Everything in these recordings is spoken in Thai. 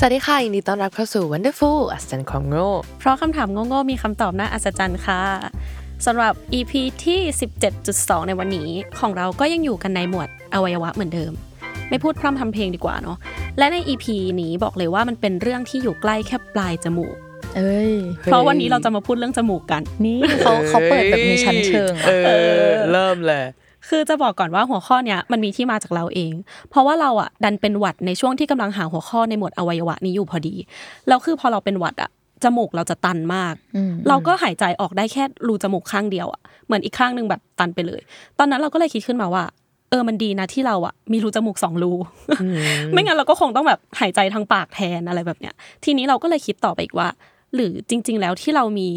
สวัสดีค่ะ ยินดีต้อนรับเข้าสู่ Wonderful อัศจรรย์ความโง่ เพราะคำถามโง่ๆมีคำตอบน่าอัศจรรย์ค่ะสำหรับ EP ที่ 17.2 ในวันนี้ของเราก็ยังอยู่กันในหมวดอวัยวะเหมือนเดิม ไม่พูดพร่ำทำเพลงดีกว่าเนาะและใน EP นี้บอกเลยว่ามันเป็นเรื่องที่อยู่ใกล้แค่ปลายจมูก เอ้ยเพราะวันนี้เราจะมาพูดเรื่องจมูกกัน นี่เขาเขาเปิดแบบมีชั้นเชิงเออะอเริ่มเลย คือจะบอกก่อนว่าหัวข้อเนี้ยมันมีที่มาจากเราเอง เพราะว่าเราอะดันเป็นหวัดในช่วงที่กำลังหาหัวข้อในหมวดอวัยวะนี้อยู่พอดีแล้วคือพอเราเป็นหวัดอะจมูกเราจะตันมาก เราก็หายใจออกได้แค่รูจมูกข้างเดียวอะเหมือนอีกข้างหนึ่งแบบตันไปเลย ตอนนั้นเราก็เลยคิดขึ้นมาว่า เออมันดีนะที่เราอะมีรูจมูกสองรูไม่งั้นเราก็คงต้องแบบหายใจทางปากแทนอะไรแบบเนี้ย ทีนี้เราก็เลยคิดต่อไปอีกว่า หรือจริง ๆ แล้วที่เรามี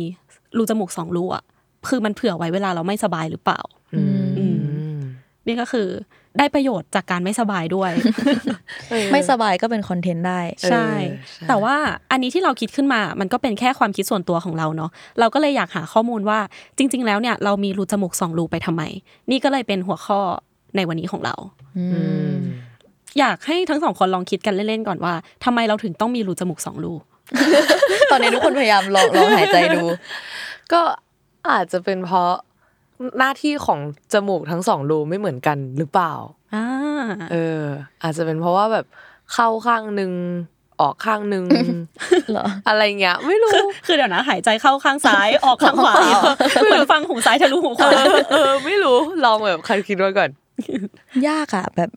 รูจมูกสองรูอะคือมันเผื่อไว้เวลาเราไม่สบายหรือเปล่า อืม นี่ก็คือได้ประโยชน์จากการไม่สบายด้วย ไม่สบายก็เป็นคอนเทนต์ได้ใช่เออใช่ แต่ว่าอันนี้ที่เราคิดขึ้นมา มันก็เป็นแค่ความคิดส่วนตัวของเราเนาะ เราก็เลยอยากหาข้อมูลว่าจริง ๆ แล้วเนี่ยเรามีรูจมูกสองรูไปทำไม นี่ก็เลยเป็นหัวข้อในวันนี้ของเราอืมอยากให้ทั้งสองคนลองคิดกันเล่นๆก่อนว่าทำไมเราถึงต้องมีรูจมูกสองรู ตอนนี้ทุกคนพยายามลองลองหายใจดู ก็อาจจะเป็นเพราะ หน้าที่ของจมูกทั้งสองรูไม่เหมือนกันหรือเปล่าอ่าเออ อาจจะเป็นเพราะว่าแบบเข้าข้างหนึ่งออกข้างหนึ่งเหรออะไรเงี้ยไม่รู้คือเดี๋ยวนะหายใจเข้าข้างซ้ายออกข้างขวาเหมือนฟังหูซ้ายทะลุหูขวาเออเออไม่รู้ลองแบบคันคิดไว้ก่อน ยากอะแบบ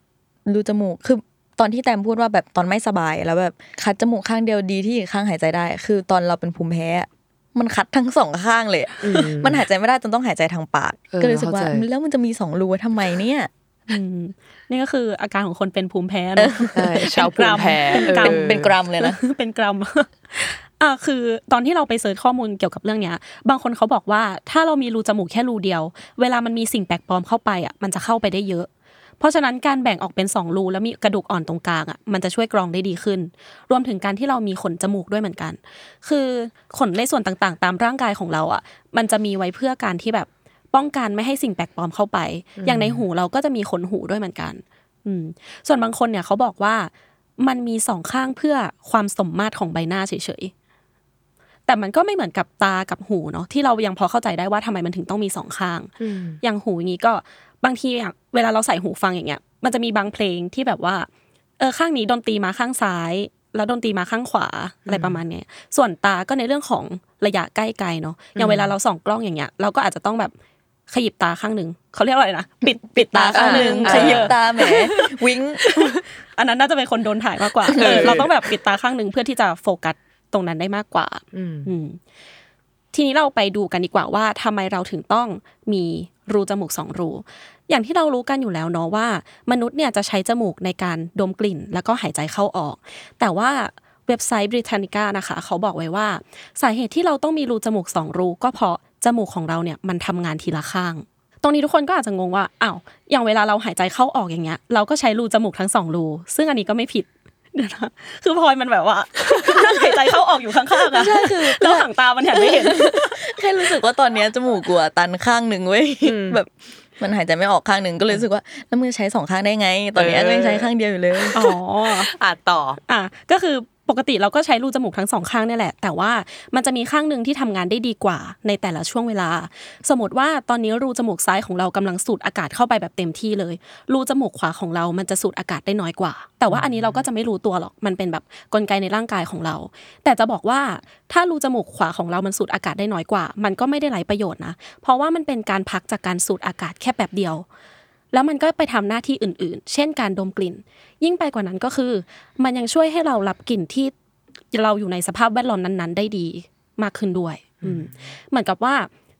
รูจมูกคือตอนที่แตมพูดว่าแบบตอนไม่สบายแล้วแบบคัดจมูกข้างเดียวดีที่อีกข้างหายใจได้ คือตอนเราเป็นภูมิแพ้อะ มันคัดทั้งสองข้างเลยอะมันหายใจไม่ได้จนต้องหายใจทางปากเออก็เลยรู้สึกว่าเข้าใจแล้วมันจะมีสองรูไว้ทำไมเนี่ยอืมนี่ก็คืออาการของคนเป็นภูมิแพ้เนอะใช่ชาวภูมิแพ้เป็นกรรมออเป็นกรัมเลยนะเป็นกรัมอะคือตอนที่เราไปเสิร์ชข้อมูลเกี่ยวกับเรื่องเนี้ย บางคนเขาบอกว่าถ้าเรามีรูจมูกแค่รูเดียว เวลามันมีสิ่งแปลกปลอมเข้าไปอะมันจะเข้าไปได้เยอะ เพราะฉะนั้นการแบ่งออกเป็นสองรูแล้วมีกระดูกอ่อนตรงกลางอะมันจะช่วยกรองได้ดีขึ้น รวมถึงการที่เรามีขนจมูกด้วยเหมือนกัน คือขนในส่วนต่างๆ ตามร่างกายของเราอะมันจะมีไว้เพื่อการที่แบบป้องกันไม่ให้สิ่งแปลกปลอมเข้าไป อย่างในหูเราก็จะมีขนหูด้วยเหมือนกัน อืม ส่วนบางคนเนี่ยเขาบอกว่ามันมีสองข้างเพื่อความสมมาตรของใบหน้าเฉยๆ แต่มันก็ไม่เหมือนกับตากับหูเนาะที่เรายังพอเข้าใจได้ว่าทำไมมันถึงต้องมีสองข้าง อย่างหูอย่างนี้ก็ บางทีอย่างเวลาเราใส่หูฟังอย่างเงี้ย มันจะมีบางเพลงที่แบบว่า เออข้างนี้ดนตรีมาข้างซ้าย แล้วดนตรีมาข้างขวาอะไรประมาณเนี้ย ส่วนตาก็ในเรื่องของระยะใกล้ไกลเนาะ อย่างเวลาเราส่องกล้องอย่างเงี้ย เราก็อาจจะต้องแบบขยิบตาข้างหนึ่งเขาเรียกว่าอะไรนะปิดปิดตาข้างหนึ่งอ่าขยิบตาแหมวิ้งอันนั้นน่าจะเป็นคนโดนถ่ายมากกว่าเออเราต้องแบบปิดตาข้างหนึ่งเพื่อที่จะโฟกัสตรงนั้นได้มากกว่า อืมอืมทีนี้เราไปดูกันดีกว่าว่าทำไมเราถึงต้องมีรูจมูกสองรู อย่างที่เรารู้กันอยู่แล้วเนาะว่า มนุษย์เนี่ยจะใช้จมูกในการดมกลิ่น แล้วก็หายใจเข้าออก แต่ว่าเว็บไซต์ Britannica นะคะ เขาบอกไว้ว่า สาเหตุที่เราต้องมีรูจมูกสองรูก็เพราะจมูกของเราเนี่ยมันทำงานทีละข้าง ตรงนี้ทุกคนก็อาจจะงงว่าอ้าวอย่างเวลาเราหายใจเข้าออกอย่างเงี้ย เราก็ใช้รูจมูกทั้งสองรูซึ่งอันนี้ก็ไม่ผิดเดี๋ยวนะคือพลอยมันแบบว่าหายใจเข้าออกอยู่ข้างๆอะใช่คือแล้วหางตามันเห็นไม่เห็นแค่รู้สึกว่าตอนเนี้ยจมูกกูอะตันข้างหนึ่งเว้ยแบบ มันหายใจไม่ออกข้างหนึ่งก็เลยรู้สึกว่าแล้วมึงจะใช้สองข้างได้ไง ตอนเนี้ยเออก็ยังใช้ข้างเดียวอยู่เลยอ๋ออะต่ออะก็คือ ปกติเราก็ใช้รูจมูกทั้งสองข้างนี่แหละ แต่ว่ามันจะมีข้างหนึ่งที่ทำงานได้ดีกว่าในแต่ละช่วงเวลา สมมติว่าตอนนี้รูจมูกซ้ายของเรากำลังสูดอากาศเข้าไปแบบเต็มที่เลย รูจมูกขวาของเรา มันจะสูดอากาศได้น้อยกว่า แต่ว่าอันนี้เราก็จะไม่รู้ตัวหรอก มันเป็นแบบกลไกในร่างกายของเรา แต่จะบอกว่าถ้ารูจมูกขวาของเรา มันสูดอากาศได้น้อยกว่า มันก็ไม่ได้ไร้ประโยชน์นะ เพราะว่ามันเป็นการพักจากการสูดอากาศแค่แบบเดียว แล้วมันก็ไปทำหน้าที่อื่น ๆ เช่นการดมกลิ่น ยิ่งไปกว่านั้นก็คือ มันยังช่วยให้เรารับกลิ่นที่เราอยู่ในสภาพแวดล้อมนั้น ๆ ได้ดีมากขึ้นด้วยอืมเหมือนกับว่า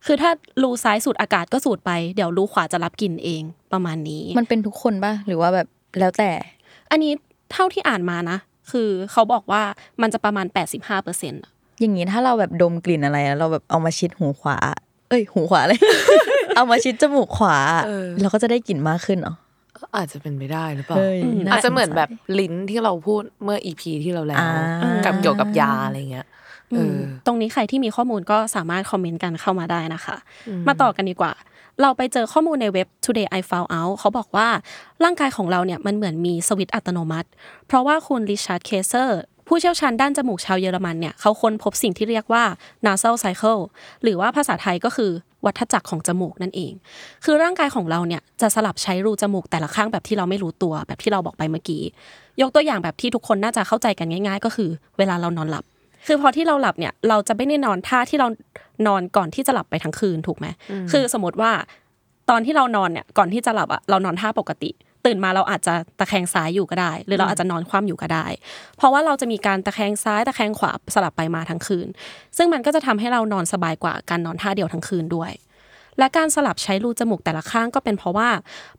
คือถ้ารูซ้ายสูดอากาศก็สูดไป เดี๋ยวรูขวาจะรับกลิ่นเองประมาณนี้ มันเป็นทุกคนป่ะหรือว่าแบบแล้วแต่ อันนี้เท่าที่อ่านมานะ คือเขาบอกว่ามันจะประมาณ 85เปอร์เซ็นต์อย่างนี้ถ้าเราแบบดมกลิ่นอะไรแล้วเราแบบเอามาชิดหูขวา เอ้ย หูขวาเลย เอามาชิดจมูกขวาเออเราก็จะได้กลิ่นมากขึ้นเนาะอาจจะเป็นไปได้หรือเปล่าเฮ้ยน่าอาจจะเหมือนสงสัยแบบลิ้นที่เราพูดเมื่ออีพีที่เราแล้วอ่ากับเกี่ยวกับยาอะไรเงี้ยเออตรงนี้ใครที่มีข้อมูลก็สามารถคอมเมนต์กันเข้ามาได้นะคะ มาต่อกันดีกว่า เราไปเจอข้อมูลในเว็บ Today I Found Out เขาบอกว่าร่างกายของเราเนี่ยมันเหมือนมีสวิตช์อัตโนมัติ เพราะว่าคุณริชาร์ดเคเซอร์ ผู้เชี่ยวชาญด้านจมูกชาวเยอรมันเนี่ยเขาค้นพบสิ่งที่เรียกว่า nasal cycle หรือว่าภาษาไทยก็คือวัฏจักรของจมูกนั่นเอง คือร่างกายของเราเนี่ยจะสลับใช้รูจมูกแต่ละข้างแบบที่เราไม่รู้ตัวแบบที่เราบอกไปเมื่อกี้ ยกตัวอย่างแบบที่ทุกคนน่าจะเข้าใจกันง่าย ๆ ก็คือ เวลาเรานอนหลับ คือพอที่เราหลับเนี่ยเราจะไม่ได้นอนท่าที่เรานอนก่อนที่จะหลับไปทั้งคืนถูกไหมคือสมมติว่าตอนที่เรานอนเนี่ยก่อนที่จะหลับอะเรานอนท่าปกติ ตื่นมาเราอาจจะตะแคงซ้ายอยู่ก็ได้ หรือเราอาจจะนอนคว่ำอยู่ก็ได้ เพราะว่าเราจะมีการตะแคงซ้ายตะแคงขวาสลับไปมาทั้งคืน ซึ่งมันก็จะทำให้เรานอนสบายกว่าการนอนท่าเดียวทั้งคืนด้วย และการสลับใช้รูจมูกแต่ละข้างก็เป็นเพราะว่า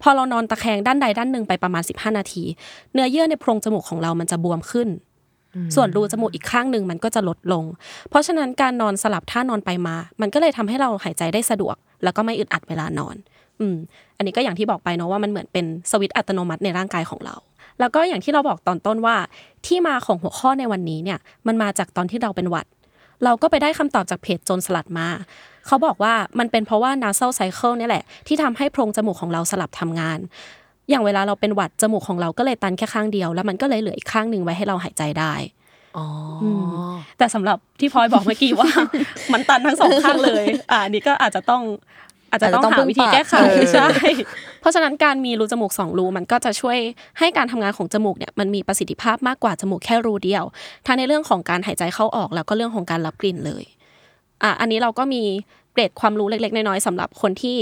พอเรานอนตะแคงด้านใดด้านหนึ่งไปประมาณ 15 นาที เนื้อเยื่อในโพรงจมูกของเรามันจะบวมขึ้นส่วนรูจมูกอีกข้างหนึ่งมันก็จะลดลง เพราะฉะนั้นการนอนสลับท่านอนไปมา มันก็เลยทำให้เราหายใจได้สะดวก แล้วก็ไม่อึดอัดเวลานอน อืมอันนี้ก็อย่างที่บอกไปเนาะว่ามันเหมือนเป็นสวิตช์อัตโนมัติในร่างกายของเรา แล้วก็อย่างที่เราบอกตอนต้นว่า ที่มาของหัวข้อในวันนี้เนี่ย มันมาจากตอนที่เราเป็นหวัด เราก็ไปได้คำตอบจากเพจโจนสลัดมา เขาบอกว่ามันเป็นเพราะว่า nasal cycle เนี่ยแหละ ที่ทำให้โพรงจมูกของเราสลับทำงาน อย่างเวลาเราเป็นหวัดจมูกของเราก็เลยตันแค่ข้างเดียว แล้วมันก็เลยเหลืออีกข้างหนึ่งไว้ให้เราหายใจได้อ๋ออแต่สำหรับที่พลอยบอกเมื่อกี้ว่า มันตันทั้งสองข้างเลย อ่าอันนี้ก็อาจจะต้อง อาจจะต้องอาจจะต้องหาวิธีแก้ไขพึ่งปากใช่เพราะฉะนั้นการมีรูจมูกสองรูมันก็จะช่วยให้การทำงานของจมูกเนี่ยมันมีประสิทธิภาพมากกว่าจมูกแค่รูเดียวทั้งในเรื่องของการหายใจเข้าออกแล้วก็เรื่องของการรับกลิ่นเลยอะอันนี้เราก็มีเกร็ดความรู้เล็ก ๆ น้อยๆสำหรับคนที่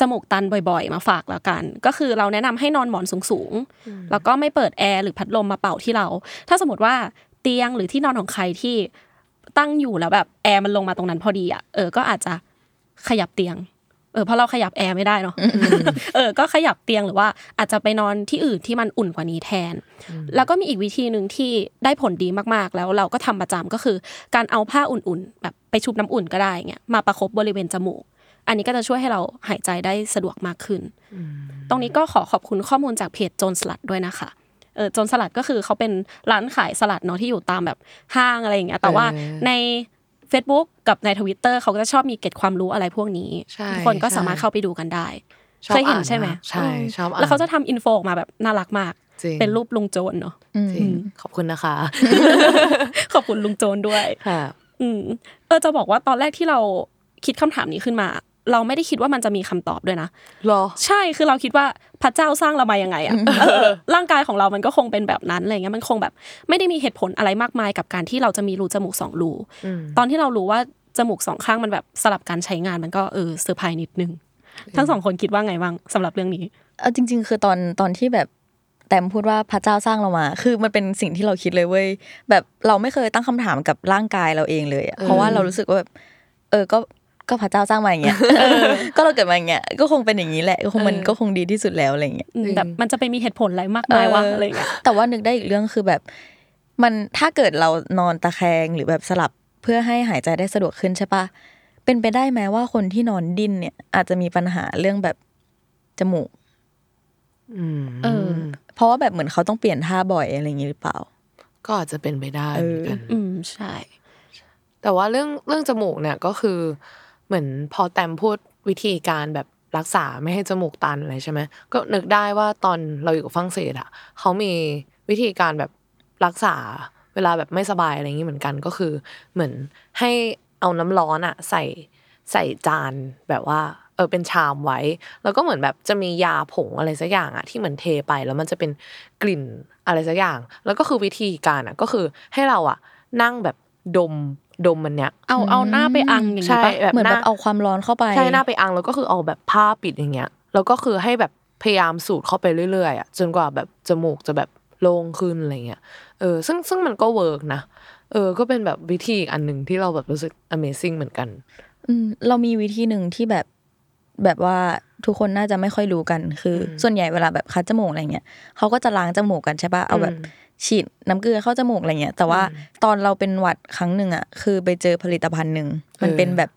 จมูกตันบ่อย ๆ มาฝากแล้วกัน ก็คือเราแนะนำให้นอนหมอนสูงๆแล้วก็ไม่เปิดแอร์หรือพัดลมมาเป่าที่เรา ถ้าสมมติว่าเตียงหรือที่นอนของใครที่ตั้งอยู่แล้วแบบแอร์มันลงมาตรงนั้นพอดีอะเออก็อาจจะขยับเตียง เออเพราะเราขยับแอร์ไม่ได้เนาะเออก็ขยับเตียงหรือว่าอาจจะไปนอนที่อื่นที่มันอุ่นกว่านี้แทน แล้วก็มีอีกวิธีหนึ่งที่ได้ผลดีมากๆ แล้วเราก็ทำประจำก็คือ การเอาผ้าอุ่นๆ แบบไปชุบน้ำอุ่นก็ได้เงี้ยมาประคบบริเวณจมูก อันนี้ก็จะช่วยให้เราหายใจได้สะดวกมากขึ้น ตรงนี้ก็ขอขอบคุณข้อมูลจากเพจโจนสลัดด้วยนะคะเออโจนสลัดก็คือเขาเป็นร้านขายสลัดเนาะที่อยู่ตามแบบห้างอะไรอย่างเงี้ยแต่ว่าเออใน Facebook กับในทวิตเตอร์เขาก็จะชอบมีเกร็ดความรู้อะไรพวกนี้ใช่ทุกคนก็ใช่สามารถเข้าไปดูกันได้ชอบเคยเห็นอ่านใช่ไหมนะใช่ชอบอ่านแล้วเขาจะทำอินโฟออกมาแบบน่ารักมากจริงเป็นรูปลุงโจนเนาะอืมจริงขอบคุณนะคะ ขอบคุณลุงโจนด้วยค่ะอืมเออจะบอกว่าตอนแรกที่เราคิดคำถามนี้ขึ้นมา เราไม่ได้คิดว่ามันจะมีคำตอบด้วยนะรอ ใช่คือเราคิดว่าพระเจ้าสร้างเรามายังไงอะเออร่างกายของเรามันก็คงเป็นแบบนั้นอะไรเงี้ยมันคงแบบ ไม่ได้มีเหตุผลอะไรมากมายกับการที่เราจะมีรูจมูกสองรูอืมตอนที่เรารู้ว่าจมูกสองข้างมันแบบสลับการใช้งานมันก็เออเซอร์ไพรส์นิดนึง ทั้งสองคนคิดว่าไงบ้างสำหรับเรื่องนี้เอาจริง ๆ คือตอนตอนที่แบบแต้มพูดว่าพระเจ้าสร้างเรามา คือมันเป็นสิ่งที่เราคิดเลยเว้ย แบบเราไม่เคยตั้งคำถามกับร่างกายเราเองเลยอะเพราะว่าเรารู้สึกว่าแบบ เออ ก็ ก็พระเจ้าสร้างมาอย่างเงี้ยก็เราเกิดมาอย่างเงี้ยก็คงเป็นอย่างนี้แหละก็คงมันเออก็คงดีที่สุดแล้วอะไรอย่างเงี้ยอืมแบบมันจะไปมีเหตุผลอะไรมากมายวะอะไรเงี้ยแต่ว่านึกได้อีกเรื่องคือแบบ มันถ้าเกิดเรานอนตะแคงหรือแบบสลับเพื่อให้หายใจได้สะดวกขึ้นใช่ปะเป็นไปได้ไหมว่าคนที่นอนดิ้นเนี่ย อาจจะมีปัญหาเรื่องแบบจมูกอืมเออ เพราะว่าแบบเหมือนเขาต้องเปลี่ยนท่าบ่อยอะไรอย่างงี้หรือเปล่า ก็อาจจะเป็นไปได้เหมือนกันอืมใช่ แต่ว่าเรื่องเรื่องจมูกเนี่ยก็คือ เหมือนพอแตมพูดวิธีการแบบรักษาไม่ให้จมูกตันอะไรใช่ไหมก็นึกได้ว่าตอนเราอยู่กับฝรั่งเศสอะเขามีวิธีการแบบรักษาเวลาแบบไม่สบายอะไรอย่างนี้เหมือนกันก็คือ เหมือนให้เอาน้ำร้อนอะใส่ใส่จานแบบว่าเออเป็นชามไว้ แล้วก็เหมือนแบบจะมียาผงอะไรสักอย่างอะที่เหมือนเทไปแล้วมันจะเป็นกลิ่นอะไรสักอย่าง แล้วก็คือวิธีการอะก็คือให้เราอะนั่งแบบ ดมดมมันเนี้ยเอาเอาหน้าไปอังอย่างนี้ใช่ปะแบบเหมือนหแบน้าบเอาความร้อนเข้าไปใช่หน้าไปอังแล้วก็คือเอาแบบผ้าปิดอย่างเงี้ยแล้วก็คือให้แบบพยายามสูดเข้าไปเรื่อยๆอะจนกว่าแบบจมูกจะแบบโล่งขึ้นอะไรเงี้ยเออซึ่งซึ่งมันก็เวิร์กนะเออ ก็เป็นแบบวิธีอีกอันหนึ่งที่เราแบบรู้สึก Amazing เหมือนกัน อืมเรามีวิธีหนึ่งที่แบบแบบว่าทุกคนน่าจะไม่ค่อยรู้กันคืออส่วนใหญ่เวลาแบบคัดจมูกอะไรเงี้ยเขาก็จะล้างจมูกกันใช่ปะเอาแบบอืม ฉีดน้ำเกลือเข้าจมูกอะไรเงี้ย แต่ว่าตอนเราเป็นหวัดครั้งหนึ่งอะ คือไปเจอผลิตภัณฑ์หนึ่งมันเป็นแบบ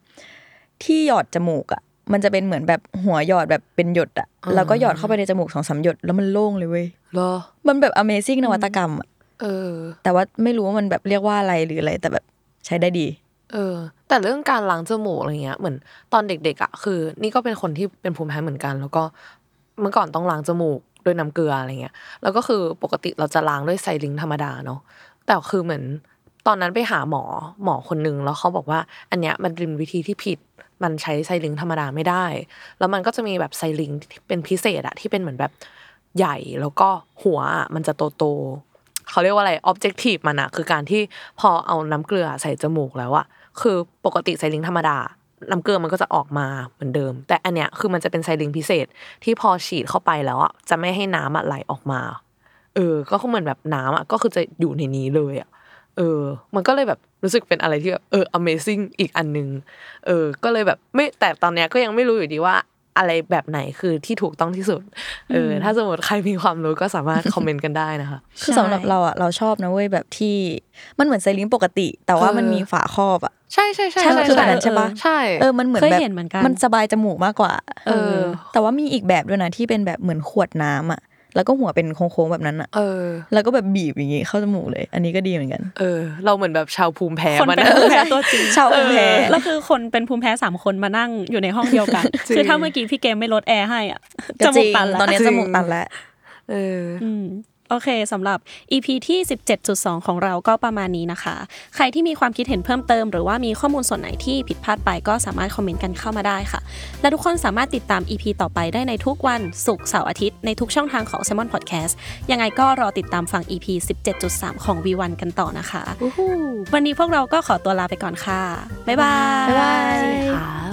ที่หยอดจมูกอะ มันจะเป็นเหมือนแบบหัวหยอดแบบเป็นหยดอะ แล้วก็หยอดเข้าไปในจมูกสองสามหยดแล้วมันโล่งเลยเว้ยเหรอ มันแบบ Amazing นวัตกรรมอะเออ แต่ว่าไม่รู้ว่ามันแบบเรียกว่าอะไรหรืออะไร แต่แบบใช้ได้ดี เออ แต่เรื่องการล้างจมูกอะไรเงี้ย เหมือนตอนเด็กๆอะคือ นี่ก็เป็นคนที่เป็นภูมิแพ้เหมือนกัน แล้วก็เมื่อก่อนต้องล้างจมูก ด้วยน้ำเกลืออะไรเงี้ยแล้วก็คือปกติเราจะล้างด้วยไซลิงธรรมดาเนาะแต่คือเหมือนตอนนั้นไปหาหมอหมอคนนึงแล้วเขาบอกว่า อันเนี้ยมันเป็นวิธีที่ผิด มันใช้ syringe ธรรมดาไม่ได้ แล้วมันก็จะมีแบบ syringe ที่เป็นพิเศษอะที่เป็นเหมือนแบบใหญ่แล้วก็หัวอะมันจะโตโตเขาเรียกว่าอะไร objective มันอะคือการที่พอเอาน้ำเกลือใส่จมูกแล้วอะคือปกติ syringe ธรรมดา น้ำเกลือมันก็จะออกมาเหมือนเดิม แต่อันเนี้ยคือมันจะเป็น syringe พิเศษที่พอฉีดเข้าไปแล้วอะจะไม่ให้น้ำอะไหลออกมา เออ ก็คือเหมือนแบบน้ำอะก็คือจะอยู่ในนี้เลยอะเออ มันก็เลยแบบรู้สึกเป็นอะไรที่แบบเออ amazing อีกอันหนึง เออ ก็เลยแบบไม่แต่ตอนเนี้ยก็ยังไม่รู้อยู่ดีว่า อะไรแบบไหนคือที่ถูกต้องที่สุด เออ ถ้าสมมติใครมีความรู้ก็สามารถคอมเมนต์กันได้นะคะ คือสำหรับเราอะเราชอบนะเว้ยแบบที่มันเหมือนไซลิงปกติ แต่ว่าเออมันมีฝาครอบอะ ใช่ใช่ใช่ใช่มันคือแบบนั้นใช่ปะใช่ เออ มันเหมือนเคยแบบเห็นเหมือนกันมันสบายจมูกมากกว่า เออ แต่ว่ามีอีกแบบด้วยนะที่เป็นแบบเหมือนขวดน้ำอะ แล้วก็หัวเป็นโค้งๆแบบนั้นอะเออ แล้วก็แบบบีบอย่างงี้เข้าจมูกเลย อันนี้ก็ดีเหมือนกัน เออ เราเหมือนแบบชาวภูมิแพ้คนมาเป็นนะภูมิแพ้ตัวจริงชาวภูมิแพ้เออแล้วคือคนเป็นภูมิแพ้สามคนมานั่งอยู่ในห้องเดียวกัน จริง คือถ้าเมื่อกี้พี่เกมไม่ลดแอร์ให้อะก็จจมูริกงตันแล้วตอนนี้จริงจมูกตันแล้ว เออ อืม โอเคสำหรับ EP ที่ 17.2 ของเราก็ประมาณนี้นะคะ ใครที่มีความคิดเห็นเพิ่มเติม หรือว่ามีข้อมูลส่วนไหนที่ผิดพลาดไปก็สามารถคอมเมนต์กันเข้ามาได้ค่ะ และทุกคนสามารถติดตาม EP ต่อไปได้ในทุกวันศุกร์เสาร์อาทิตย์ในทุกช่องทางของ s ซ m o n Podcast ยังไงก็รอติดตามฟัง EP 17.3 ของ V1 กันต่อนะคะ วันนี้พวกเราก็ขอตัวลาไปก่อนค่ะ บ๊ายบาย บ๊ายบายค่ะ